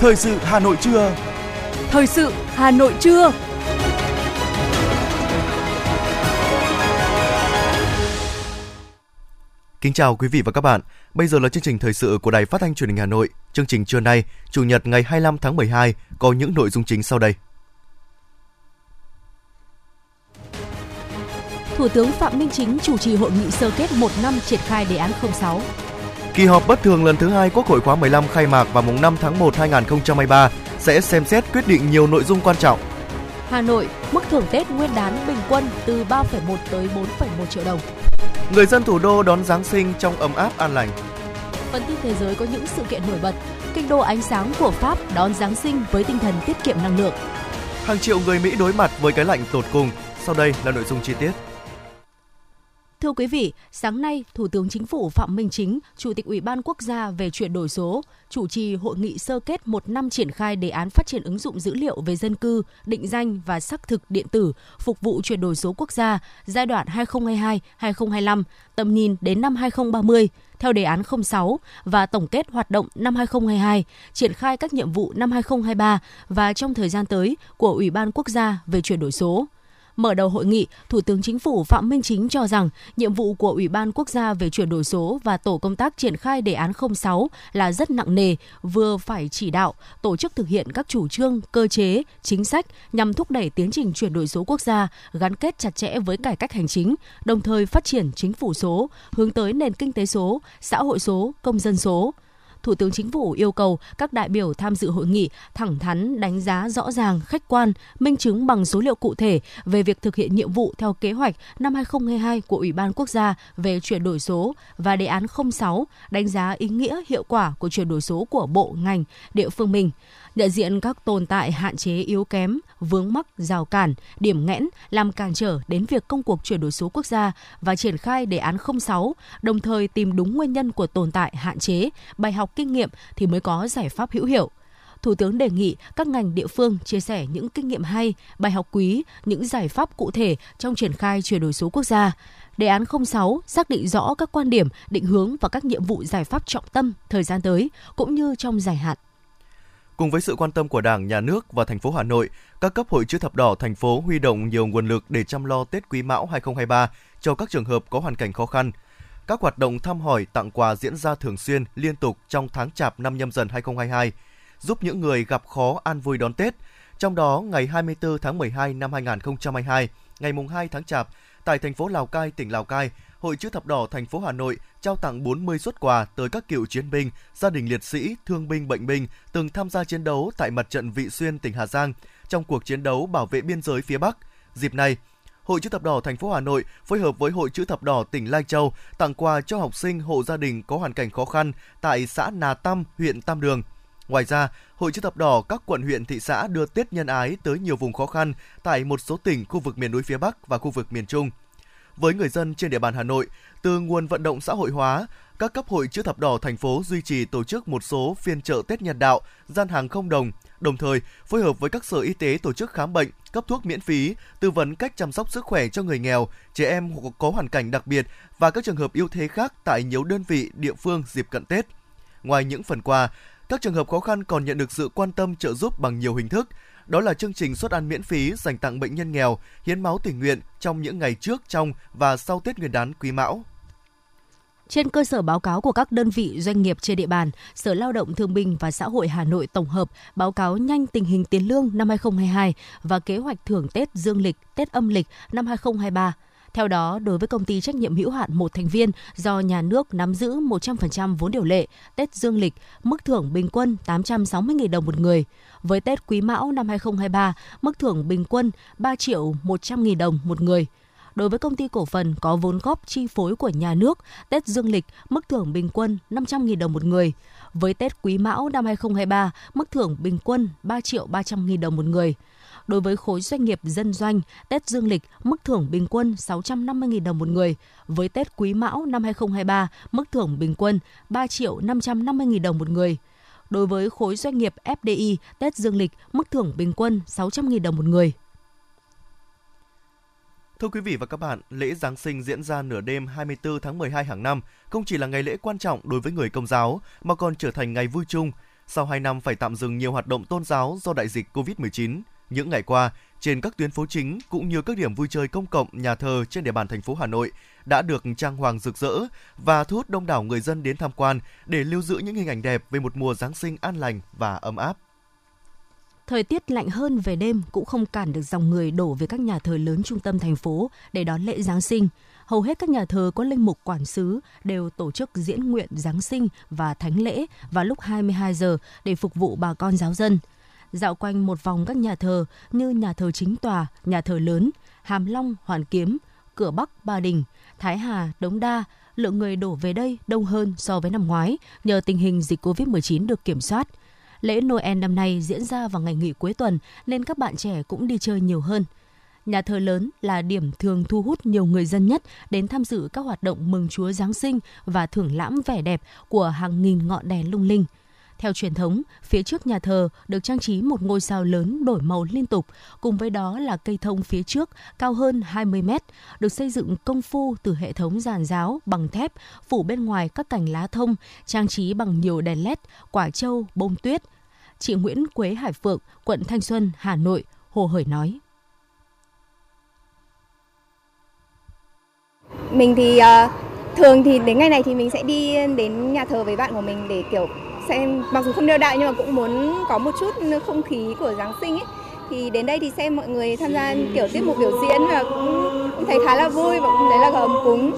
Thời sự Hà Nội trưa. Thời sự Hà Nội trưa. Kính chào quý vị và các bạn. Bây giờ là chương trình thời sự của Đài Phát thanh Truyền hình Hà Nội. Chương trình trưa nay, Chủ nhật ngày 25 tháng 12 có những nội dung chính sau đây. Thủ tướng Phạm Minh Chính chủ trì hội nghị sơ kết một năm triển khai đề án 06. Kỳ họp bất thường lần thứ hai Quốc hội khóa 15 khai mạc vào mùng 5 tháng 1 2023 sẽ xem xét quyết định nhiều nội dung quan trọng. Hà Nội, mức thưởng Tết Nguyên đán bình quân từ 3,1 tới 4,1 triệu đồng. Người dân thủ đô đón Giáng sinh trong ấm áp an lành. Phần tin thế giới có những sự kiện nổi bật. Kinh đô ánh sáng của Pháp đón Giáng sinh với tinh thần tiết kiệm năng lượng. Hàng triệu người Mỹ đối mặt với cái lạnh tột cùng. Sau đây là nội dung chi tiết. Thưa quý vị, sáng nay, Thủ tướng Chính phủ Phạm Minh Chính, Chủ tịch Ủy ban Quốc gia về chuyển đổi số, chủ trì hội nghị sơ kết một năm triển khai đề án phát triển ứng dụng dữ liệu về dân cư, định danh và xác thực điện tử phục vụ chuyển đổi số quốc gia giai đoạn 2022-2025, tầm nhìn đến năm 2030 theo đề án 06 và tổng kết hoạt động năm 2022, triển khai các nhiệm vụ năm 2023 và trong thời gian tới của Ủy ban Quốc gia về chuyển đổi số. Mở đầu hội nghị, Thủ tướng Chính phủ Phạm Minh Chính cho rằng nhiệm vụ của Ủy ban Quốc gia về chuyển đổi số và tổ công tác triển khai đề án 06 là rất nặng nề, vừa phải chỉ đạo, tổ chức thực hiện các chủ trương, cơ chế, chính sách nhằm thúc đẩy tiến trình chuyển đổi số quốc gia, gắn kết chặt chẽ với cải cách hành chính, đồng thời phát triển chính phủ số, hướng tới nền kinh tế số, xã hội số, công dân số. Thủ tướng Chính phủ yêu cầu các đại biểu tham dự hội nghị thẳng thắn đánh giá rõ ràng, khách quan, minh chứng bằng số liệu cụ thể về việc thực hiện nhiệm vụ theo kế hoạch năm 2022 của Ủy ban Quốc gia về chuyển đổi số và đề án 06, đánh giá ý nghĩa hiệu quả của chuyển đổi số của bộ ngành, địa phương mình nhận diện các tồn tại hạn chế yếu kém, vướng mắc, rào cản, điểm nghẽn làm cản trở đến việc công cuộc chuyển đổi số quốc gia và triển khai đề án 06, đồng thời tìm đúng nguyên nhân của tồn tại hạn chế, bài học kinh nghiệm thì mới có giải pháp hữu hiệu. Thủ tướng đề nghị các ngành địa phương chia sẻ những kinh nghiệm hay, bài học quý, những giải pháp cụ thể trong triển khai chuyển đổi số quốc gia. Đề án 06 xác định rõ các quan điểm, định hướng và các nhiệm vụ giải pháp trọng tâm thời gian tới cũng như trong dài hạn. Cùng với sự quan tâm của Đảng, Nhà nước và thành phố Hà Nội, các cấp hội chữ thập đỏ thành phố huy động nhiều nguồn lực để chăm lo Tết Quý Mão 2023 cho các trường hợp có hoàn cảnh khó khăn. Các hoạt động thăm hỏi, tặng quà diễn ra thường xuyên, liên tục trong tháng Chạp năm nhâm dần 2022, giúp những người gặp khó an vui đón Tết. Trong đó, ngày 24 tháng 12 năm 2022, ngày mùng 2 tháng Chạp, tại thành phố Lào Cai, tỉnh Lào Cai, Hội chữ thập đỏ thành phố Hà Nội trao tặng 40 xuất quà tới các cựu chiến binh, gia đình liệt sĩ, thương binh bệnh binh từng tham gia chiến đấu tại mặt trận Vị Xuyên tỉnh Hà Giang trong cuộc chiến đấu bảo vệ biên giới phía Bắc. Dịp này, Hội chữ thập đỏ thành phố Hà Nội phối hợp với Hội chữ thập đỏ tỉnh Lai Châu tặng quà cho học sinh hộ gia đình có hoàn cảnh khó khăn tại xã Nà Tam, huyện Tam Đường. Ngoài ra, Hội chữ thập đỏ các quận huyện thị xã đưa Tết nhân ái tới nhiều vùng khó khăn tại một số tỉnh khu vực miền núi phía Bắc và khu vực miền Trung với người dân trên địa bàn Hà Nội. Từ nguồn vận động xã hội hóa, các cấp hội chữ thập đỏ thành phố duy trì tổ chức một số phiên chợ Tết nhân đạo, gian hàng không đồng, đồng thời phối hợp với các sở y tế tổ chức khám bệnh, cấp thuốc miễn phí, tư vấn cách chăm sóc sức khỏe cho người nghèo, trẻ em có hoàn cảnh đặc biệt và các trường hợp yếu thế khác tại nhiều đơn vị địa phương dịp cận Tết. Ngoài những phần quà, các trường hợp khó khăn còn nhận được sự quan tâm trợ giúp bằng nhiều hình thức, đó là chương trình suất ăn miễn phí dành tặng bệnh nhân nghèo, hiến máu tình nguyện trong những ngày trước, trong và sau Tết Nguyên đán Quý Mão. Trên cơ sở báo cáo của các đơn vị doanh nghiệp trên địa bàn, Sở Lao động Thương binh và Xã hội Hà Nội tổng hợp báo cáo nhanh tình hình tiền lương năm 2022 và kế hoạch thưởng Tết Dương lịch, Tết âm lịch năm 2023 theo đó, đối với công ty trách nhiệm hữu hạn một thành viên do nhà nước nắm giữ 100% vốn điều lệ, Tết Dương lịch, mức thưởng bình quân 860.000 đồng một người. Với Tết Quý Mão năm 2023, mức thưởng bình quân 3 triệu 100.000 đồng một người. Đối với công ty cổ phần có vốn góp chi phối của nhà nước, Tết Dương lịch, mức thưởng bình quân 500.000 đồng một người. Với Tết Quý Mão năm 2023, mức thưởng bình quân 3 triệu 300.000 đồng một người. Đối với khối doanh nghiệp dân doanh, Tết Dương lịch mức thưởng bình quân 650.000 đồng một người. Với Tết Quý Mão năm 2023, mức thưởng bình quân 3 triệu 550.000 đồng một người. Đối với khối doanh nghiệp FDI, Tết Dương lịch mức thưởng bình quân 600.000 đồng một người. Thưa quý vị và các bạn, lễ Giáng sinh diễn ra nửa đêm 24 tháng 12 hàng năm không chỉ là ngày lễ quan trọng đối với người công giáo mà còn trở thành ngày vui chung, Sau 2 năm phải tạm dừng nhiều hoạt động tôn giáo do đại dịch COVID-19, những ngày qua, trên các tuyến phố chính cũng như các điểm vui chơi công cộng, nhà thờ trên địa bàn thành phố Hà Nội đã được trang hoàng rực rỡ và thu hút đông đảo người dân đến tham quan để lưu giữ những hình ảnh đẹp về một mùa Giáng sinh an lành và ấm áp. Thời tiết lạnh hơn về đêm cũng không cản được dòng người đổ về các nhà thờ lớn trung tâm thành phố để đón lễ Giáng sinh. Hầu hết các nhà thờ có linh mục quản sứ đều tổ chức diễn nguyện Giáng sinh và thánh lễ vào lúc 22 giờ để phục vụ bà con giáo dân. Dạo quanh một vòng các nhà thờ như nhà thờ chính tòa, nhà thờ lớn, Hàm Long, Hoàn Kiếm, Cửa Bắc, Ba Đình, Thái Hà, Đống Đa, lượng người đổ về đây đông hơn so với năm ngoái nhờ tình hình dịch COVID-19 được kiểm soát. Lễ Noel năm nay diễn ra vào ngày nghỉ cuối tuần nên các bạn trẻ cũng đi chơi nhiều hơn. Nhà thờ lớn là điểm thường thu hút nhiều người dân nhất đến tham dự các hoạt động mừng Chúa Giáng sinh và thưởng lãm vẻ đẹp của hàng nghìn ngọn đèn lung linh. Theo truyền thống, phía trước nhà thờ được trang trí một ngôi sao lớn đổi màu liên tục, cùng với đó là cây thông phía trước cao hơn 20 mét, được xây dựng công phu từ hệ thống giàn giáo bằng thép, phủ bên ngoài các cành lá thông, trang trí bằng nhiều đèn led, quả trâu, bông tuyết. Chị Nguyễn Quế Hải Phượng, quận Thanh Xuân, Hà Nội, hồ hởi nói. Mình thì uh, thường thì đến ngày này thì mình sẽ đi đến nhà thờ với bạn của mình để kiểu xem mặc dù không đeo đại nhưng mà cũng muốn có một chút không khí của Giáng sinh ấy. Thì đến đây thì xem mọi người tham gia kiểu tiết mục biểu diễn và cũng, cũng thấy khá là vui và cũng thấy là ấm cúng.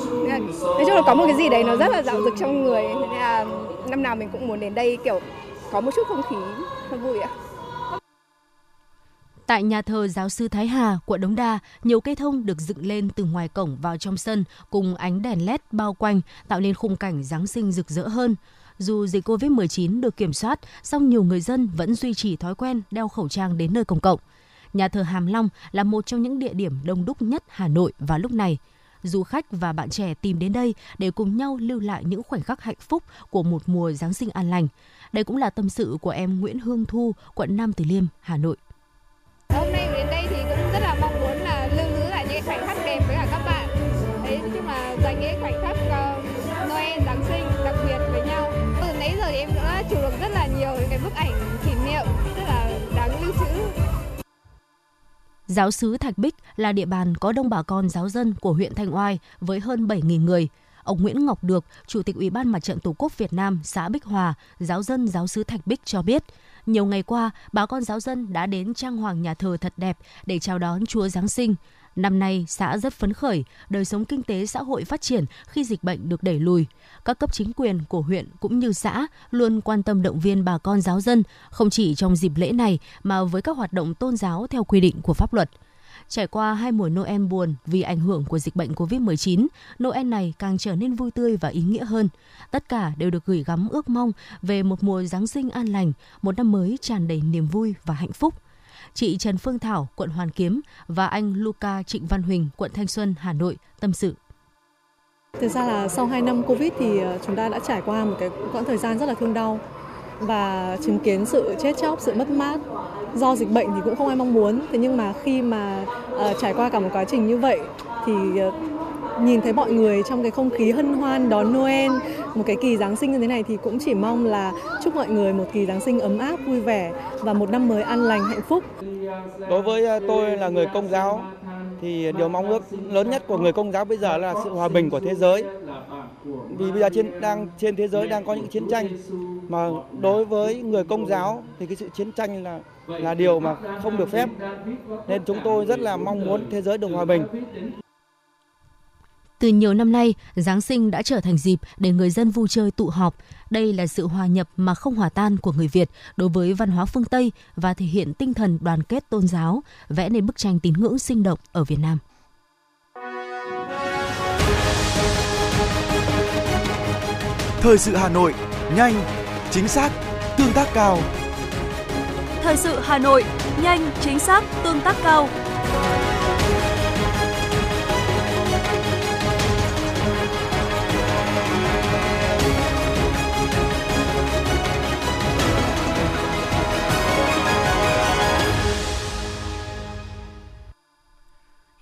Nói chung là có một cái gì đấy nó rất là dạo dực trong người. Nên là năm nào mình cũng muốn đến đây kiểu có một chút không khí vui ạ. Tại nhà thờ giáo sư Thái Hà, quận Đống Đa, nhiều cây thông được dựng lên từ ngoài cổng vào trong sân cùng ánh đèn led bao quanh tạo nên khung cảnh Giáng sinh rực rỡ hơn. Dù dịch COVID-19 được kiểm soát, song nhiều người dân vẫn duy trì thói quen đeo khẩu trang đến nơi công cộng. Nhà thờ Hàm Long là một trong những địa điểm đông đúc nhất Hà Nội vào lúc này. Du khách và bạn trẻ tìm đến đây để cùng nhau lưu lại những khoảnh khắc hạnh phúc của một mùa Giáng sinh an lành. Đây cũng là tâm sự của em Nguyễn Hương Thu, quận Nam Từ Liêm, Hà Nội. Hôm nay Giáo sứ Thạch Bích là địa bàn có đông bà con giáo dân của huyện Thanh Oai với hơn 7.000 người. Ông Nguyễn Ngọc Được, Chủ tịch Ủy ban Mặt trận Tổ quốc Việt Nam xã Bích Hòa, giáo dân giáo sứ Thạch Bích cho biết, nhiều ngày qua, bà con giáo dân đã đến trang hoàng nhà thờ thật đẹp để chào đón Chúa Giáng sinh. Năm nay, xã rất phấn khởi, đời sống kinh tế xã hội phát triển khi dịch bệnh được đẩy lùi. Các cấp chính quyền của huyện cũng như xã luôn quan tâm động viên bà con giáo dân, không chỉ trong dịp lễ này mà với các hoạt động tôn giáo theo quy định của pháp luật. Trải qua hai mùa Noel buồn vì ảnh hưởng của dịch bệnh COVID-19, Noel này càng trở nên vui tươi và ý nghĩa hơn. Tất cả đều được gửi gắm ước mong về một mùa Giáng sinh an lành, một năm mới tràn đầy niềm vui và hạnh phúc. Chị Trần Phương Thảo, quận Hoàn Kiếm và anh Luca Trịnh Văn Huỳnh, quận Thanh Xuân, Hà Nội tâm sự. Thực ra là sau 2 năm Covid thì ờ, chúng ta đã trải qua một cái quãng thời gian rất là thương đau và chứng kiến sự chết chóc, sự mất mát do dịch bệnh thì cũng không ai mong muốn. Thế nhưng mà khi mà uh, trải qua cả một quá trình như vậy thì uh, nhìn thấy mọi người trong cái không khí hân hoan đón Noel, một cái kỳ Giáng sinh như thế này thì cũng chỉ mong là chúc mọi người một kỳ Giáng sinh ấm áp, vui vẻ và một năm mới an lành, hạnh phúc. Đối với à, tôi là người công giáo thì điều mong ước lớn nhất của người công giáo bây giờ là sự hòa bình của thế giới. Vì bây giờ trên đang trên thế giới đang có những chiến tranh mà đối với người công giáo thì cái sự chiến tranh là là điều mà không được phép. Nên chúng tôi rất là mong muốn thế giới được hòa bình. Từ nhiều năm nay, Giáng sinh đã trở thành dịp để người dân vui chơi tụ họp. Đây là sự hòa nhập mà không hòa tan của người Việt đối với văn hóa phương Tây và thể hiện tinh thần đoàn kết tôn giáo, vẽ nên bức tranh tín ngưỡng sinh động ở Việt Nam. Thời sự Hà Nội, nhanh, chính xác, tương tác cao. Thời sự Hà Nội, nhanh, chính xác, tương tác cao.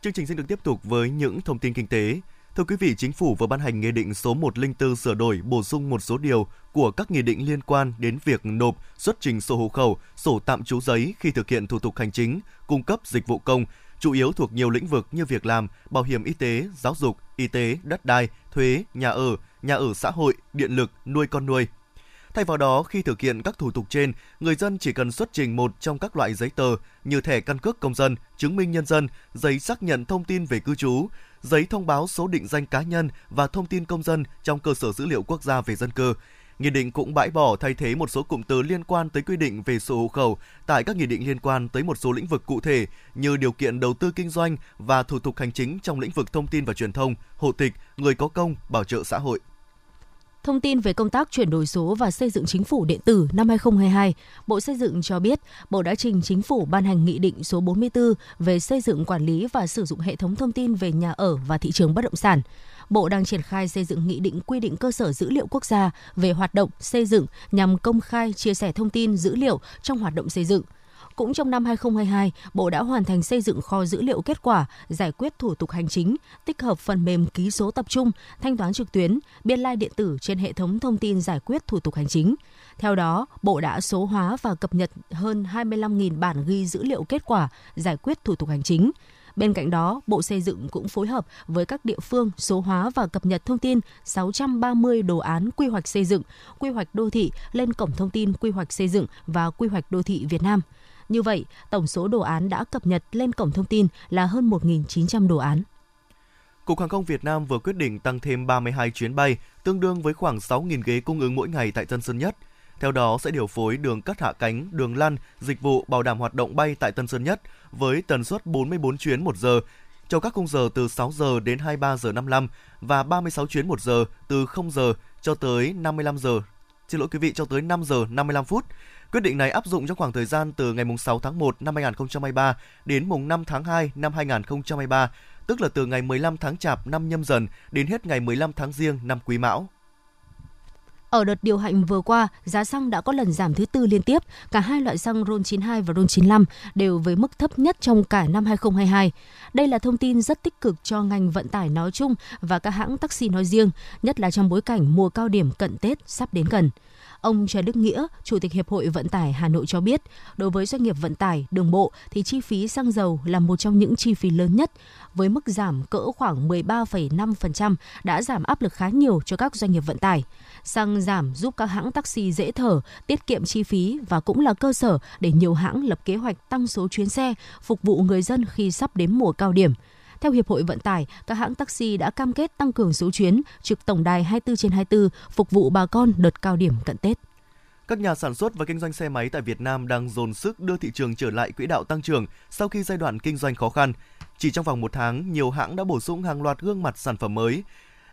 Chương trình xin được tiếp tục với những thông tin kinh tế. Thưa quý vị, Chính phủ vừa ban hành Nghị định số 104 sửa đổi bổ sung một số điều của các nghị định liên quan đến việc nộp, xuất trình sổ hộ khẩu, sổ tạm trú giấy khi thực hiện thủ tục hành chính, cung cấp dịch vụ công, chủ yếu thuộc nhiều lĩnh vực như việc làm, bảo hiểm y tế, giáo dục, y tế, đất đai, thuế, nhà ở, nhà ở xã hội, điện lực, nuôi con nuôi. Thay vào đó, khi thực hiện các thủ tục trên, người dân chỉ cần xuất trình một trong các loại giấy tờ như thẻ căn cước công dân, chứng minh nhân dân, giấy xác nhận thông tin về cư trú, giấy thông báo số định danh cá nhân và thông tin công dân trong cơ sở dữ liệu quốc gia về dân cư. Nghị định cũng bãi bỏ thay thế một số cụm từ liên quan tới quy định về sổ hộ khẩu tại các nghị định liên quan tới một số lĩnh vực cụ thể như điều kiện đầu tư kinh doanh và thủ tục hành chính trong lĩnh vực thông tin và truyền thông, hộ tịch, người có công, bảo trợ xã hội. Thông tin về công tác chuyển đổi số và xây dựng chính phủ điện tử năm 2022, Bộ Xây dựng cho biết Bộ đã trình chính phủ ban hành nghị định số 44 về xây dựng quản lý và sử dụng hệ thống thông tin về nhà ở và thị trường bất động sản. Bộ đang triển khai xây dựng nghị định quy định cơ sở dữ liệu quốc gia về hoạt động xây dựng nhằm công khai chia sẻ thông tin dữ liệu trong hoạt động xây dựng – cũng trong năm 2022, Bộ đã hoàn thành xây dựng kho dữ liệu kết quả, giải quyết thủ tục hành chính, tích hợp phần mềm ký số tập trung, thanh toán trực tuyến, biên lai điện tử trên hệ thống thông tin giải quyết thủ tục hành chính. Theo đó, Bộ đã số hóa và cập nhật hơn 25.000 bản ghi dữ liệu kết quả giải quyết thủ tục hành chính. Bên cạnh đó, Bộ Xây dựng cũng phối hợp với các địa phương số hóa và cập nhật thông tin 630 đồ án quy hoạch xây dựng, quy hoạch đô thị lên cổng thông tin quy hoạch xây dựng và quy hoạch đô thị Việt Nam – như vậy, tổng số đồ án đã cập nhật lên cổng thông tin là hơn 1.900 đồ án. Cục Hàng không Việt Nam vừa quyết định tăng thêm 32 chuyến bay, tương đương với khoảng 6.000 ghế cung ứng mỗi ngày tại Tân Sơn Nhất. Theo đó sẽ điều phối đường cất hạ cánh, đường lăn, dịch vụ bảo đảm hoạt động bay tại Tân Sơn Nhất với tần suất 44 chuyến một giờ cho các khung giờ từ 6 giờ đến 23 giờ 55 và 36 chuyến một giờ từ 0 giờ cho tới 55 giờ. Xin lỗi quý vị cho tới 5 giờ 55 phút. Quyết định này áp dụng trong khoảng thời gian từ ngày 6 tháng 1 năm 2023 đến mùng 5 tháng 2 năm 2023, tức là từ ngày 15 tháng Chạp năm nhâm dần đến hết ngày 15 tháng Giêng năm Quý Mão. Ở đợt điều hành vừa qua, giá xăng đã có lần giảm thứ tư liên tiếp. Cả hai loại xăng RON92 và RON95 đều với mức thấp nhất trong cả năm 2022. Đây là thông tin rất tích cực cho ngành vận tải nói chung và các hãng taxi nói riêng, nhất là trong bối cảnh mùa cao điểm cận Tết sắp đến gần. Ông Trần Đức Nghĩa, Chủ tịch Hiệp hội Vận tải Hà Nội cho biết, đối với doanh nghiệp vận tải, đường bộ thì chi phí xăng dầu là một trong những chi phí lớn nhất. Với mức giảm cỡ khoảng 13,5% đã giảm áp lực khá nhiều cho các doanh nghiệp vận tải. Xăng giảm giúp các hãng taxi dễ thở, tiết kiệm chi phí và cũng là cơ sở để nhiều hãng lập kế hoạch tăng số chuyến xe phục vụ người dân khi sắp đến mùa cao điểm. Theo Hiệp hội Vận tải, các hãng taxi đã cam kết tăng cường số chuyến trực tổng đài 24 trên 24 phục vụ bà con đợt cao điểm cận Tết. Các nhà sản xuất và kinh doanh xe máy tại Việt Nam đang dồn sức đưa thị trường trở lại quỹ đạo tăng trưởng sau khi giai đoạn kinh doanh khó khăn. Chỉ trong vòng một tháng, nhiều hãng đã bổ sung hàng loạt gương mặt sản phẩm mới.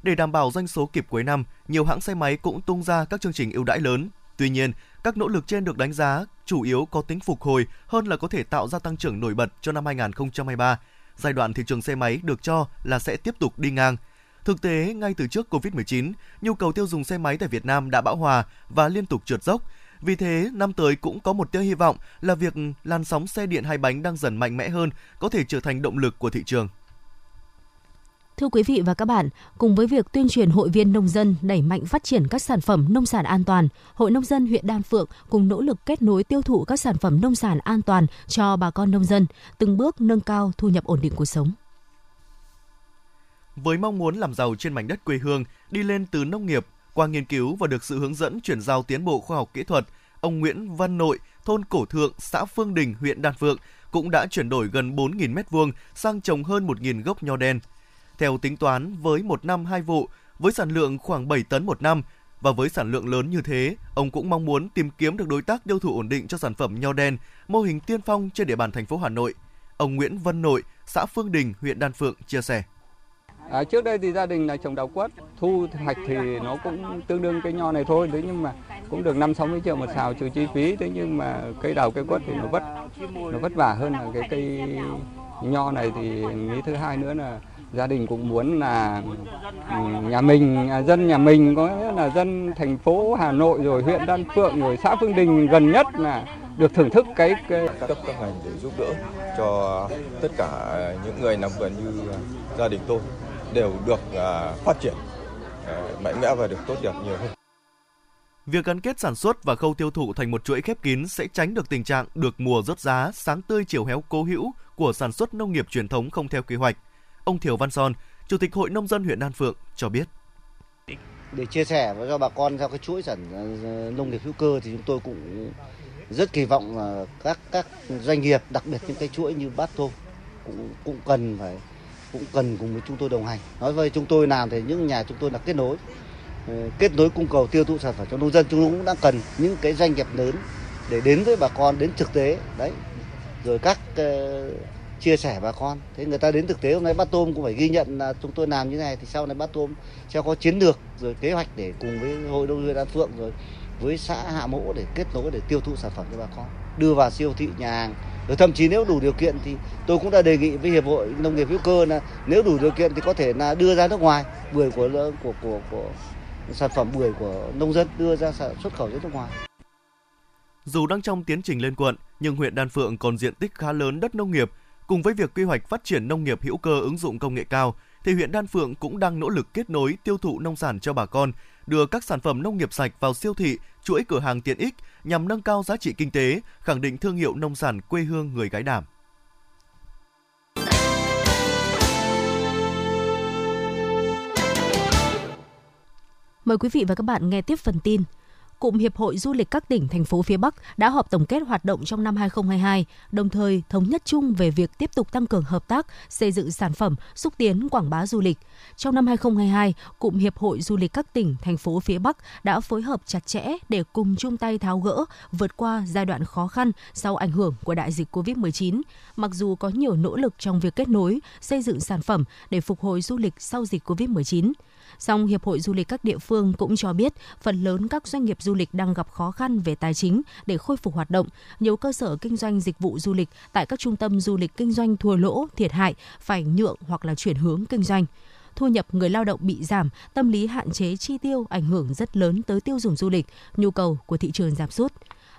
Để đảm bảo doanh số kịp cuối năm, nhiều hãng xe máy cũng tung ra các chương trình ưu đãi lớn. Tuy nhiên, các nỗ lực trên được đánh giá chủ yếu có tính phục hồi hơn là có thể tạo ra tăng trưởng nổi bật cho năm 2023 giai đoạn thị trường xe máy được cho là sẽ tiếp tục đi ngang. Thực tế, ngay từ trước Covid-19, nhu cầu tiêu dùng xe máy tại Việt Nam đã bão hòa và liên tục trượt dốc. Vì thế, năm tới cũng có một tia hy vọng là việc làn sóng xe điện hai bánh đang dần mạnh mẽ hơn có thể trở thành động lực của thị trường. Thưa quý vị và các bạn, cùng với việc tuyên truyền hội viên nông dân đẩy mạnh phát triển các sản phẩm nông sản an toàn, Hội nông dân huyện Đan Phượng cùng nỗ lực kết nối tiêu thụ các sản phẩm nông sản an toàn cho bà con nông dân, từng bước nâng cao thu nhập ổn định cuộc sống. Với mong muốn làm giàu trên mảnh đất quê hương, đi lên từ nông nghiệp qua nghiên cứu và được sự hướng dẫn chuyển giao tiến bộ khoa học kỹ thuật, ông Nguyễn Văn Nội, thôn Cổ Thượng, xã Phương Đình, huyện Đan Phượng cũng đã chuyển đổi gần 4.000 m2 sang trồng hơn 1.000 gốc nho đen – theo tính toán, với một năm hai vụ, với sản lượng khoảng 7 tấn một năm, và với sản lượng lớn như thế, ông cũng mong muốn tìm kiếm được đối tác tiêu thụ ổn định cho sản phẩm nho đen, mô hình tiên phong trên địa bàn thành phố Hà Nội. Ông Nguyễn Văn Nội, xã Phương Đình, huyện Đan Phượng chia sẻ. À, trước đây thì gia đình là trồng đào quất, thu hoạch thì nó cũng tương đương cây nho này thôi, thế nhưng mà cũng được 5 60 triệu một xào trừ chi phí, thế nhưng mà cây đào cây quất thì nó vất nó vất vả hơn là cái cây nho này thì nghĩ thứ hai nữa là gia đình cũng muốn là ừ, nhà mình à, dân nhà mình có nghĩa là dân thành phố Hà Nội rồi huyện Đan Phượng rồi xã Phương Đình gần nhất là được thưởng thức cái, cái... cấp các ngành để giúp đỡ cho tất cả những người làm vườn như gia đình tôi đều được phát triển mạnh mẽ và được tốt đẹp nhiều hơn. Việc gắn kết sản xuất và khâu tiêu thụ thành một chuỗi khép kín sẽ tránh được tình trạng được mùa rớt giá, sáng tươi chiều héo cố hữu của sản xuất nông nghiệp truyền thống không theo kế hoạch. Ông Thiều Văn Son, Chủ tịch Hội Nông dân huyện An Phượng cho biết. Để chia sẻ với cho bà con theo cái chuỗi sản ờ, nông nghiệp hữu cơ thì chúng tôi cũng rất kỳ vọng là các các doanh nghiệp, đặc biệt những cái chuỗi như Bát Thô cũng cũng cần phải cũng cần cùng với chúng tôi đồng hành. Nói với chúng tôi làm thì những nhà chúng tôi là kết nối ờ, kết nối cung cầu tiêu thụ sản phẩm cho nông dân chúng cũng đang cần những cái doanh nghiệp lớn để đến với bà con đến thực tế đấy rồi các ờ, chia sẻ bà con. Thế người ta đến thực tế hôm nay bát tôm cũng phải ghi nhận là chúng tôi làm như này thì sau này bát tôm sẽ có chiến lược rồi kế hoạch để cùng với hội nông dân an phượng rồi với xã hạ mỗ để kết nối để tiêu thụ sản phẩm cho bà con. Đưa vào siêu thị nhà hàng. Rồi thậm chí nếu đủ điều kiện thì tôi cũng đã đề nghị với hiệp hội nông nghiệp hữu cơ là nếu đủ điều kiện thì có thể là đưa ra nước ngoài bưởi của của của, của sản phẩm bưởi của nông dân đưa ra xuất khẩu ra nước ngoài. Dù đang trong tiến trình lên quận, nhưng huyện Đan Phượng còn diện tích khá lớn đất nông nghiệp Cùng với việc quy hoạch phát triển nông nghiệp hữu cơ ứng dụng công nghệ cao, thì huyện Đan Phượng cũng đang nỗ lực kết nối tiêu thụ nông sản cho bà con, đưa các sản phẩm nông nghiệp sạch vào siêu thị, chuỗi cửa hàng tiện ích nhằm nâng cao giá trị kinh tế, khẳng định thương hiệu nông sản quê hương người gái đảm. Mời quý vị và các bạn nghe tiếp phần tin cụm Hiệp hội Du lịch các tỉnh, thành phố phía Bắc đã họp tổng kết hoạt động trong năm 2022, đồng thời thống nhất chung về việc tiếp tục tăng cường hợp tác, xây dựng sản phẩm, xúc tiến quảng bá du lịch. Trong năm 2022, cụm Hiệp hội Du lịch các tỉnh, thành phố phía Bắc đã phối hợp chặt chẽ để cùng chung tay tháo gỡ, vượt qua giai đoạn khó khăn sau ảnh hưởng của đại dịch COVID-19. Mặc dù có nhiều nỗ lực trong việc kết nối, xây dựng sản phẩm để phục hồi du lịch sau dịch COVID-19, Song Hiệp hội Du lịch các địa phương cũng cho biết phần lớn các doanh nghiệp du lịch đang gặp khó khăn về tài chính để khôi phục hoạt động. Nhiều cơ sở kinh doanh dịch vụ du lịch tại các trung tâm du lịch kinh doanh thua lỗ, thiệt hại, phải nhượng hoặc là chuyển hướng kinh doanh thu nhập người lao động bị giảm, tâm lý hạn chế chi tiêu ảnh hưởng rất lớn tới tiêu dùng du lịch, nhu cầu của thị trường giảm sút.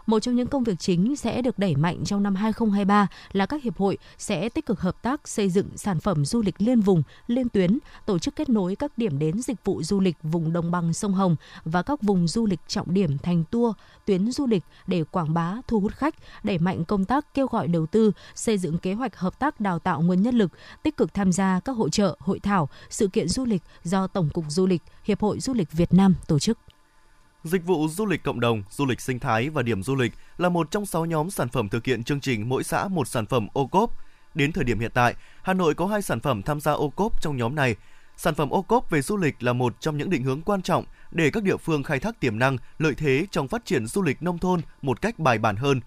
Một trong những công việc chính sẽ được đẩy mạnh trong năm 2023 là các hiệp hội sẽ tích cực hợp tác xây dựng sản phẩm du lịch liên vùng, liên tuyến, tổ chức kết nối các điểm đến dịch vụ du lịch vùng đồng bằng sông Hồng và các vùng du lịch trọng điểm thành tour, tuyến du lịch để quảng bá, thu hút khách, đẩy mạnh công tác kêu gọi đầu tư, xây dựng kế hoạch hợp tác đào tạo nguồn nhân lực, tích cực tham gia các hội trợ, hội thảo, sự kiện du lịch do Tổng cục Du lịch, Hiệp hội Du lịch Việt Nam tổ chức. Dịch vụ du lịch cộng đồng, du lịch sinh thái và điểm du lịch là một trong 6 nhóm sản phẩm thực hiện chương trình mỗi xã một sản phẩm ô cốp. Đến thời điểm hiện tại, Hà Nội có hai sản phẩm tham gia ô cốp trong nhóm này. Sản phẩm ô cốp về du lịch là một trong những định hướng quan trọng để các địa phương khai thác tiềm năng, lợi thế trong phát triển du lịch nông thôn một cách bài bản hơn.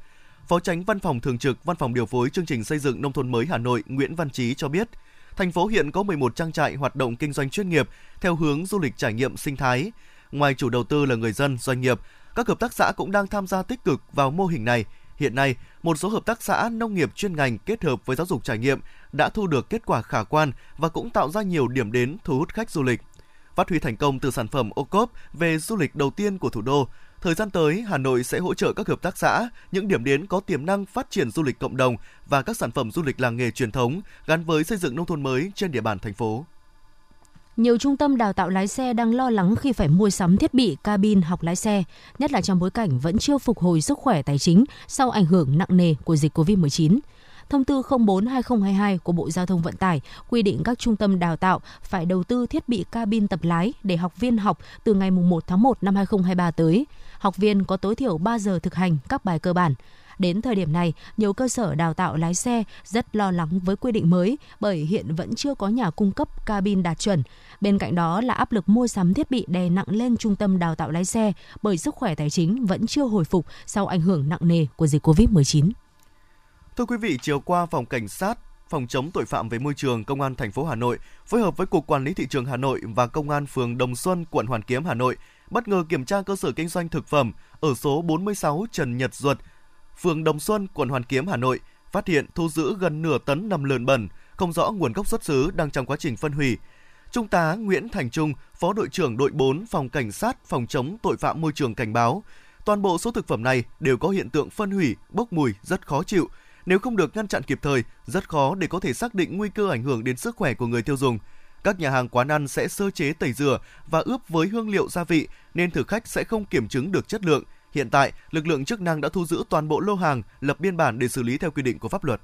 Phó tránh Văn phòng Thường trực Văn phòng điều phối chương trình xây dựng nông thôn mới Hà Nội Nguyễn Văn Trí cho biết, thành phố hiện có 11 trang trại hoạt động kinh doanh chuyên nghiệp theo hướng du lịch trải nghiệm sinh thái. Ngoài chủ đầu tư là người dân, doanh nghiệp, các hợp tác xã cũng đang tham gia tích cực vào mô hình này. Hiện nay, một số hợp tác xã nông nghiệp chuyên ngành kết hợp với giáo dục trải nghiệm đã thu được kết quả khả quan và cũng tạo ra nhiều điểm đến thu hút khách du lịch. Phát huy thành công từ sản phẩm ô cốp về du lịch đầu tiên của thủ đô, thời gian tới Hà Nội sẽ hỗ trợ các hợp tác xã những điểm đến có tiềm năng phát triển du lịch cộng đồng và các sản phẩm du lịch làng nghề truyền thống gắn với xây dựng nông thôn mới trên địa bàn thành phố. Nhiều trung tâm đào tạo lái xe đang lo lắng khi phải mua sắm thiết bị cabin học lái xe, nhất là trong bối cảnh vẫn chưa phục hồi sức khỏe tài chính sau ảnh hưởng nặng nề của dịch COVID-19. Thông tư 04-2022 của Bộ Giao thông Vận tải quy định các trung tâm đào tạo phải đầu tư thiết bị cabin tập lái để học viên học từ ngày 1 tháng 1 năm 2023 tới. Học viên có tối thiểu 3 giờ thực hành các bài cơ bản. Đến thời điểm này, nhiều cơ sở đào tạo lái xe rất lo lắng với quy định mới bởi hiện vẫn chưa có nhà cung cấp cabin đạt chuẩn. Bên cạnh đó là áp lực mua sắm thiết bị đè nặng lên trung tâm đào tạo lái xe bởi sức khỏe tài chính vẫn chưa hồi phục sau ảnh hưởng nặng nề của dịch Covid-19. Thưa quý vị, chiều qua phòng cảnh sát phòng chống tội phạm về môi trường công an thành phố Hà Nội phối hợp với cục quản lý thị trường Hà Nội và công an phường Đồng Xuân, quận Hoàn Kiếm, Hà Nội bất ngờ kiểm tra cơ sở kinh doanh thực phẩm ở số 46 Trần Nhật Duật, phường Đồng Xuân, quận Hoàn Kiếm, Hà Nội, phát hiện thu giữ gần nửa tấn nầm lợn bẩn, không rõ nguồn gốc xuất xứ đang trong quá trình phân hủy. Trung tá Nguyễn Thành Trung, Phó đội trưởng đội 4 Phòng Cảnh sát Phòng chống tội phạm môi trường cảnh báo, toàn bộ số thực phẩm này đều có hiện tượng phân hủy, bốc mùi rất khó chịu. Nếu không được ngăn chặn kịp thời, rất khó để có thể xác định nguy cơ ảnh hưởng đến sức khỏe của người tiêu dùng. Các nhà hàng quán ăn sẽ sơ chế tẩy rửa và ướp với hương liệu gia vị nên thực khách sẽ không kiểm chứng được chất lượng. Hiện tại, lực lượng chức năng đã thu giữ toàn bộ lô hàng, lập biên bản để xử lý theo quy định của pháp luật.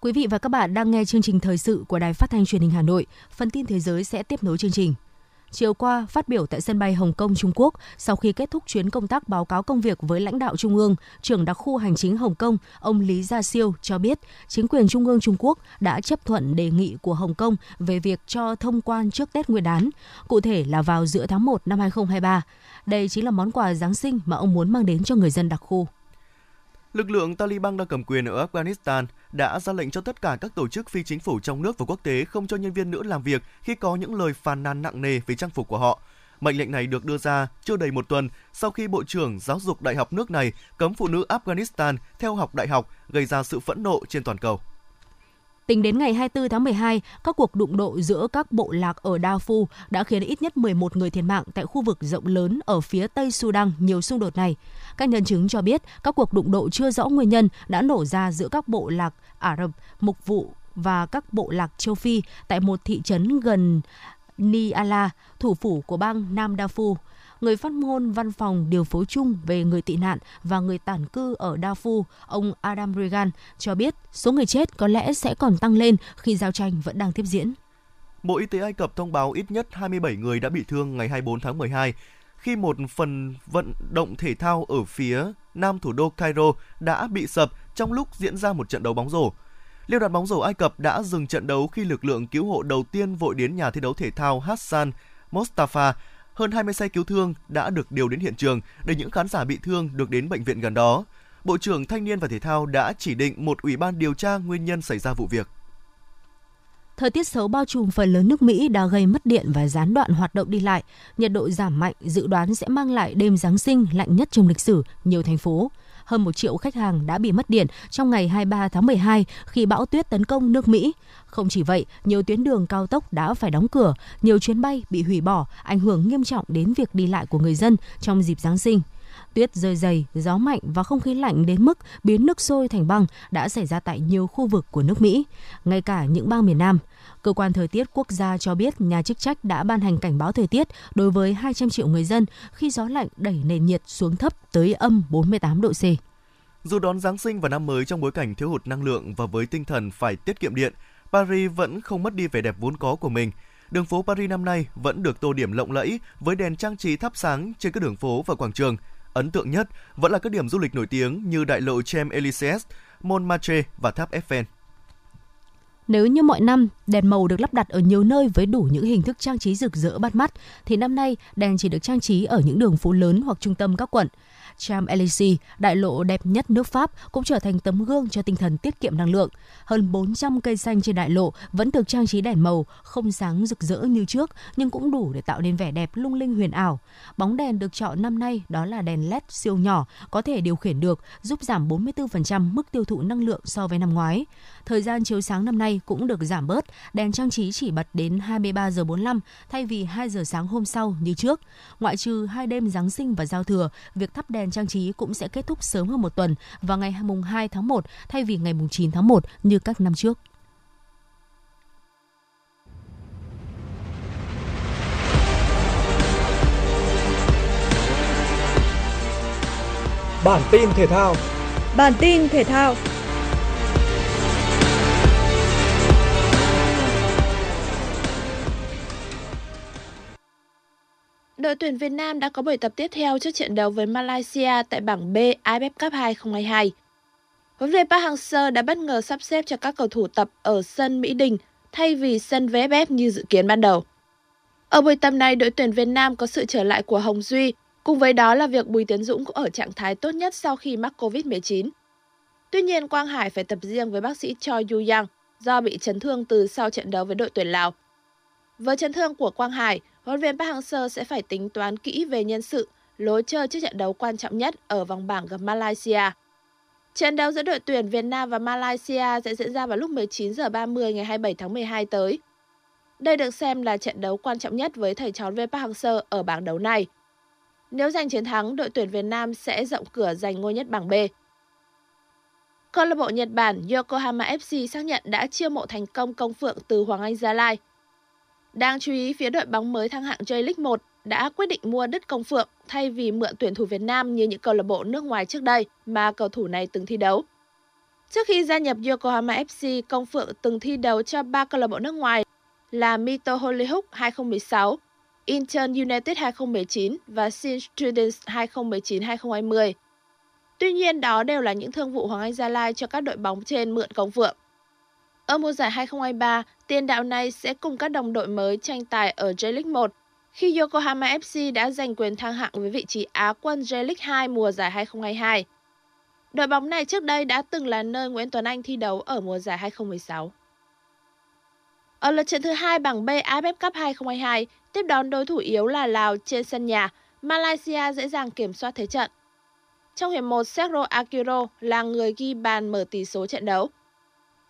Quý vị và các bạn đang nghe chương trình thời sự của Đài Phát thanh Truyền hình Hà Nội. Phần tin thế giới sẽ tiếp nối chương trình. Chiều qua, phát biểu tại sân bay Hồng Kông, Trung Quốc, sau khi kết thúc chuyến công tác báo cáo công việc với lãnh đạo Trung ương, trưởng đặc khu hành chính Hồng Kông, ông Lý Gia Siêu cho biết chính quyền Trung ương Trung Quốc đã chấp thuận đề nghị của Hồng Kông về việc cho thông quan trước Tết Nguyên đán, cụ thể là vào giữa tháng 1 năm 2023. Đây chính là món quà Giáng sinh mà ông muốn mang đến cho người dân đặc khu. Lực lượng Taliban đang cầm quyền ở Afghanistan đã ra lệnh cho tất cả các tổ chức phi chính phủ trong nước và quốc tế không cho nhân viên nữ làm việc khi có những lời phàn nàn nặng nề về trang phục của họ. Mệnh lệnh này được đưa ra chưa đầy một tuần sau khi Bộ trưởng Giáo dục Đại học nước này cấm phụ nữ Afghanistan theo học đại học, gây ra sự phẫn nộ trên toàn cầu. Tính đến ngày 24 tháng 12, các cuộc đụng độ giữa các bộ lạc ở Darfur đã khiến ít nhất 11 người thiệt mạng tại khu vực rộng lớn ở phía Tây Sudan nhiều xung đột này. Các nhân chứng cho biết các cuộc đụng độ chưa rõ nguyên nhân đã nổ ra giữa các bộ lạc Ả Rập, Mục vụ và các bộ lạc châu Phi tại một thị trấn gần Niala, thủ phủ của bang Nam Darfur người phát ngôn văn phòng điều phối chung về người tị nạn và người tản cư ở Darfur, ông Adam Regan, cho biết số người chết có lẽ sẽ còn tăng lên khi giao tranh vẫn đang tiếp diễn. Bộ Y tế Ai Cập thông báo ít nhất 27 người đã bị thương ngày 24 tháng 12 khi một phần vận động thể thao ở phía nam thủ đô Cairo đã bị sập trong lúc diễn ra một trận đấu bóng rổ. Liên đoàn bóng rổ Ai Cập đã dừng trận đấu khi lực lượng cứu hộ đầu tiên vội đến nhà thi đấu thể thao Hassan Mostafa hơn 20 xe cứu thương đã được điều đến hiện trường để những khán giả bị thương được đến bệnh viện gần đó. Bộ trưởng Thanh niên và Thể thao đã chỉ định một ủy ban điều tra nguyên nhân xảy ra vụ việc. Thời tiết xấu bao trùm phần lớn nước Mỹ đã gây mất điện và gián đoạn hoạt động đi lại. Nhiệt độ giảm mạnh dự đoán sẽ mang lại đêm Giáng sinh lạnh nhất trong lịch sử, nhiều thành phố hơn một triệu khách hàng đã bị mất điện trong ngày 23 tháng 12 khi bão tuyết tấn công nước Mỹ. Không chỉ vậy, nhiều tuyến đường cao tốc đã phải đóng cửa, nhiều chuyến bay bị hủy bỏ, ảnh hưởng nghiêm trọng đến việc đi lại của người dân trong dịp Giáng sinh. Tuyết rơi dày, gió mạnh và không khí lạnh đến mức biến nước sôi thành băng đã xảy ra tại nhiều khu vực của nước Mỹ, ngay cả những bang miền Nam. Cơ quan thời tiết quốc gia cho biết nhà chức trách đã ban hành cảnh báo thời tiết đối với 200 triệu người dân khi gió lạnh đẩy nền nhiệt xuống thấp tới âm 48 độ C. Dù đón Giáng sinh và năm mới trong bối cảnh thiếu hụt năng lượng và với tinh thần phải tiết kiệm điện, Paris vẫn không mất đi vẻ đẹp vốn có của mình. Đường phố Paris năm nay vẫn được tô điểm lộng lẫy với đèn trang trí thắp sáng trên các đường phố và quảng trường. Ấn tượng nhất vẫn là các điểm du lịch nổi tiếng như đại lộ Champs-Élysées, Montmartre và tháp Eiffel. Nếu như mọi năm, đèn màu được lắp đặt ở nhiều nơi với đủ những hình thức trang trí rực rỡ bắt mắt, thì năm nay đèn chỉ được trang trí ở những đường phố lớn hoặc trung tâm các quận. Champs-Élysées, đại lộ đẹp nhất nước Pháp, cũng trở thành tấm gương cho tinh thần tiết kiệm năng lượng. Hơn 400 cây xanh trên đại lộ vẫn được trang trí đèn màu, không sáng rực rỡ như trước, nhưng cũng đủ để tạo nên vẻ đẹp lung linh huyền ảo. Bóng đèn được chọn năm nay đó là đèn LED siêu nhỏ, có thể điều khiển được, giúp giảm 44% mức tiêu thụ năng lượng so với năm ngoái. Thời gian chiếu sáng năm nay cũng được giảm bớt, đèn trang trí chỉ bật đến 23 giờ 45 thay vì 2 giờ sáng hôm sau như trước. Ngoại trừ hai đêm Giáng sinh và giao thừa, việc thắp đèn trang trí cũng sẽ kết thúc sớm hơn một tuần vào ngày mùng 2 tháng 1 thay vì ngày mùng 9 tháng 1 như các năm trước. Bản tin thể thao Bản tin thể thao đội tuyển Việt Nam đã có buổi tập tiếp theo trước trận đấu với Malaysia tại bảng B AFF Cup 2022. Huấn luyện Park Hang-seo đã bất ngờ sắp xếp cho các cầu thủ tập ở sân Mỹ Đình thay vì sân VFF như dự kiến ban đầu. Ở buổi tập này, đội tuyển Việt Nam có sự trở lại của Hồng Duy, cùng với đó là việc Bùi Tiến Dũng cũng ở trạng thái tốt nhất sau khi mắc Covid-19. Tuy nhiên, Quang Hải phải tập riêng với bác sĩ Choi Yu Yang do bị chấn thương từ sau trận đấu với đội tuyển Lào. Với chấn thương của Quang Hải, huấn luyện Park Hang-seo sẽ phải tính toán kỹ về nhân sự, lối chơi trước trận đấu quan trọng nhất ở vòng bảng gặp Malaysia. Trận đấu giữa đội tuyển Việt Nam và Malaysia sẽ diễn ra vào lúc 19 h 30 ngày 27 tháng 12 tới. Đây được xem là trận đấu quan trọng nhất với thầy trò viên Park Hang-seo ở bảng đấu này. Nếu giành chiến thắng, đội tuyển Việt Nam sẽ rộng cửa giành ngôi nhất bảng B. Câu lạc bộ Nhật Bản Yokohama FC xác nhận đã chiêu mộ thành công công phượng từ Hoàng Anh Gia Lai. Đáng chú ý, phía đội bóng mới thăng hạng J-League 1 đã quyết định mua đứt công phượng thay vì mượn tuyển thủ Việt Nam như những câu lạc bộ nước ngoài trước đây mà cầu thủ này từng thi đấu. Trước khi gia nhập Yokohama FC, Công Phượng từng thi đấu cho ba câu lạc bộ nước ngoài là Mito Hollyhook 2016, Incheon United 2019 và Sin Students 2019-2020. Tuy nhiên, đó đều là những thương vụ Hoàng Anh Gia Lai cho các đội bóng trên mượn Công Phượng. Ở mùa giải 2023, tiền đạo này sẽ cùng các đồng đội mới tranh tài ở J-League 1 khi Yokohama FC đã giành quyền thăng hạng với vị trí Á quân J-League 2 mùa giải 2022. Đội bóng này trước đây đã từng là nơi Nguyễn Tuấn Anh thi đấu ở mùa giải 2016. Ở lượt trận thứ hai bảng B AFF Cup 2022, tiếp đón đối thủ yếu là Lào trên sân nhà, Malaysia dễ dàng kiểm soát thế trận. Trong hiệp 1, Sergio Akiro là người ghi bàn mở tỷ số trận đấu.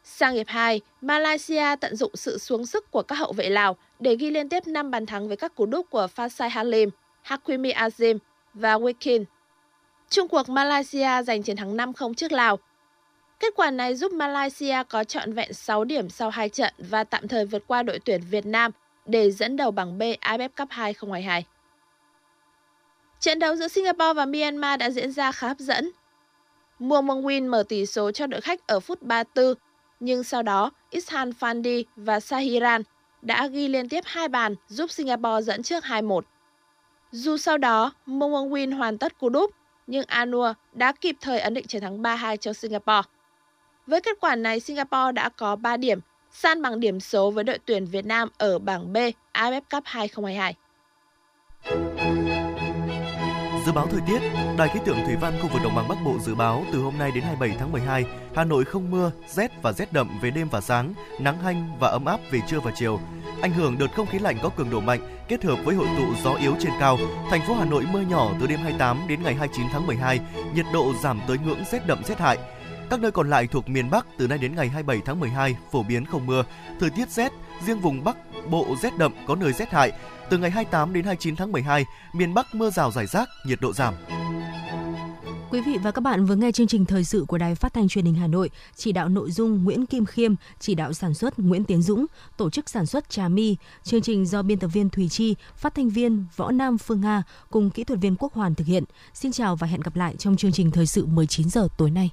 Sang hiệp 2, Malaysia tận dụng sự xuống sức của các hậu vệ Lào để ghi liên tiếp 5 bàn thắng với các cú đúc của Fasai Halim, Hakimi Azim và Wikin. Trung cuộc Malaysia giành chiến thắng 5-0 trước Lào. Kết quả này giúp Malaysia có trọn vẹn 6 điểm sau 2 trận và tạm thời vượt qua đội tuyển Việt Nam để dẫn đầu bảng B AFF Cup 2022. Trận đấu giữa Singapore và Myanmar đã diễn ra khá hấp dẫn. Muang Mong Win mở tỷ số cho đội khách ở phút 34, nhưng sau đó Ishan Fandi và Sahiran đã ghi liên tiếp hai bàn giúp Singapore dẫn trước 2-1. Dù sau đó Mong Wong Win hoàn tất cú đúp, nhưng Anua đã kịp thời ấn định chiến thắng 3-2 cho Singapore. Với kết quả này, Singapore đã có 3 điểm, san bằng điểm số với đội tuyển Việt Nam ở bảng B AFF Cup 2022. Dự báo thời tiết, Đài khí tượng thủy văn khu vực đồng bằng Bắc Bộ dự báo từ hôm nay đến 27 tháng 12, Hà Nội không mưa, rét và rét đậm về đêm và sáng, nắng hanh và ấm áp về trưa và chiều. Ảnh hưởng đợt không khí lạnh có cường độ mạnh kết hợp với hội tụ gió yếu trên cao, thành phố Hà Nội mưa nhỏ từ đêm 28 đến ngày 29 tháng 12, nhiệt độ giảm tới ngưỡng rét đậm rét hại. Các nơi còn lại thuộc miền Bắc từ nay đến ngày 27 tháng 12 phổ biến không mưa, thời tiết rét, riêng vùng Bắc Bộ rét đậm có nơi rét hại. Từ ngày 28 đến 29 tháng 12, miền Bắc mưa rào rải rác, nhiệt độ giảm. Quý vị và các bạn vừa nghe chương trình thời sự của Đài Phát thanh Truyền hình Hà Nội, chỉ đạo nội dung Nguyễn Kim Khiêm, chỉ đạo sản xuất Nguyễn Tiến Dũng, tổ chức sản xuất Trà My. Chương trình do biên tập viên Thùy Chi, phát thanh viên Võ Nam Phương Nga cùng kỹ thuật viên Quốc Hoàn thực hiện. Xin chào và hẹn gặp lại trong chương trình thời sự 19 giờ tối nay.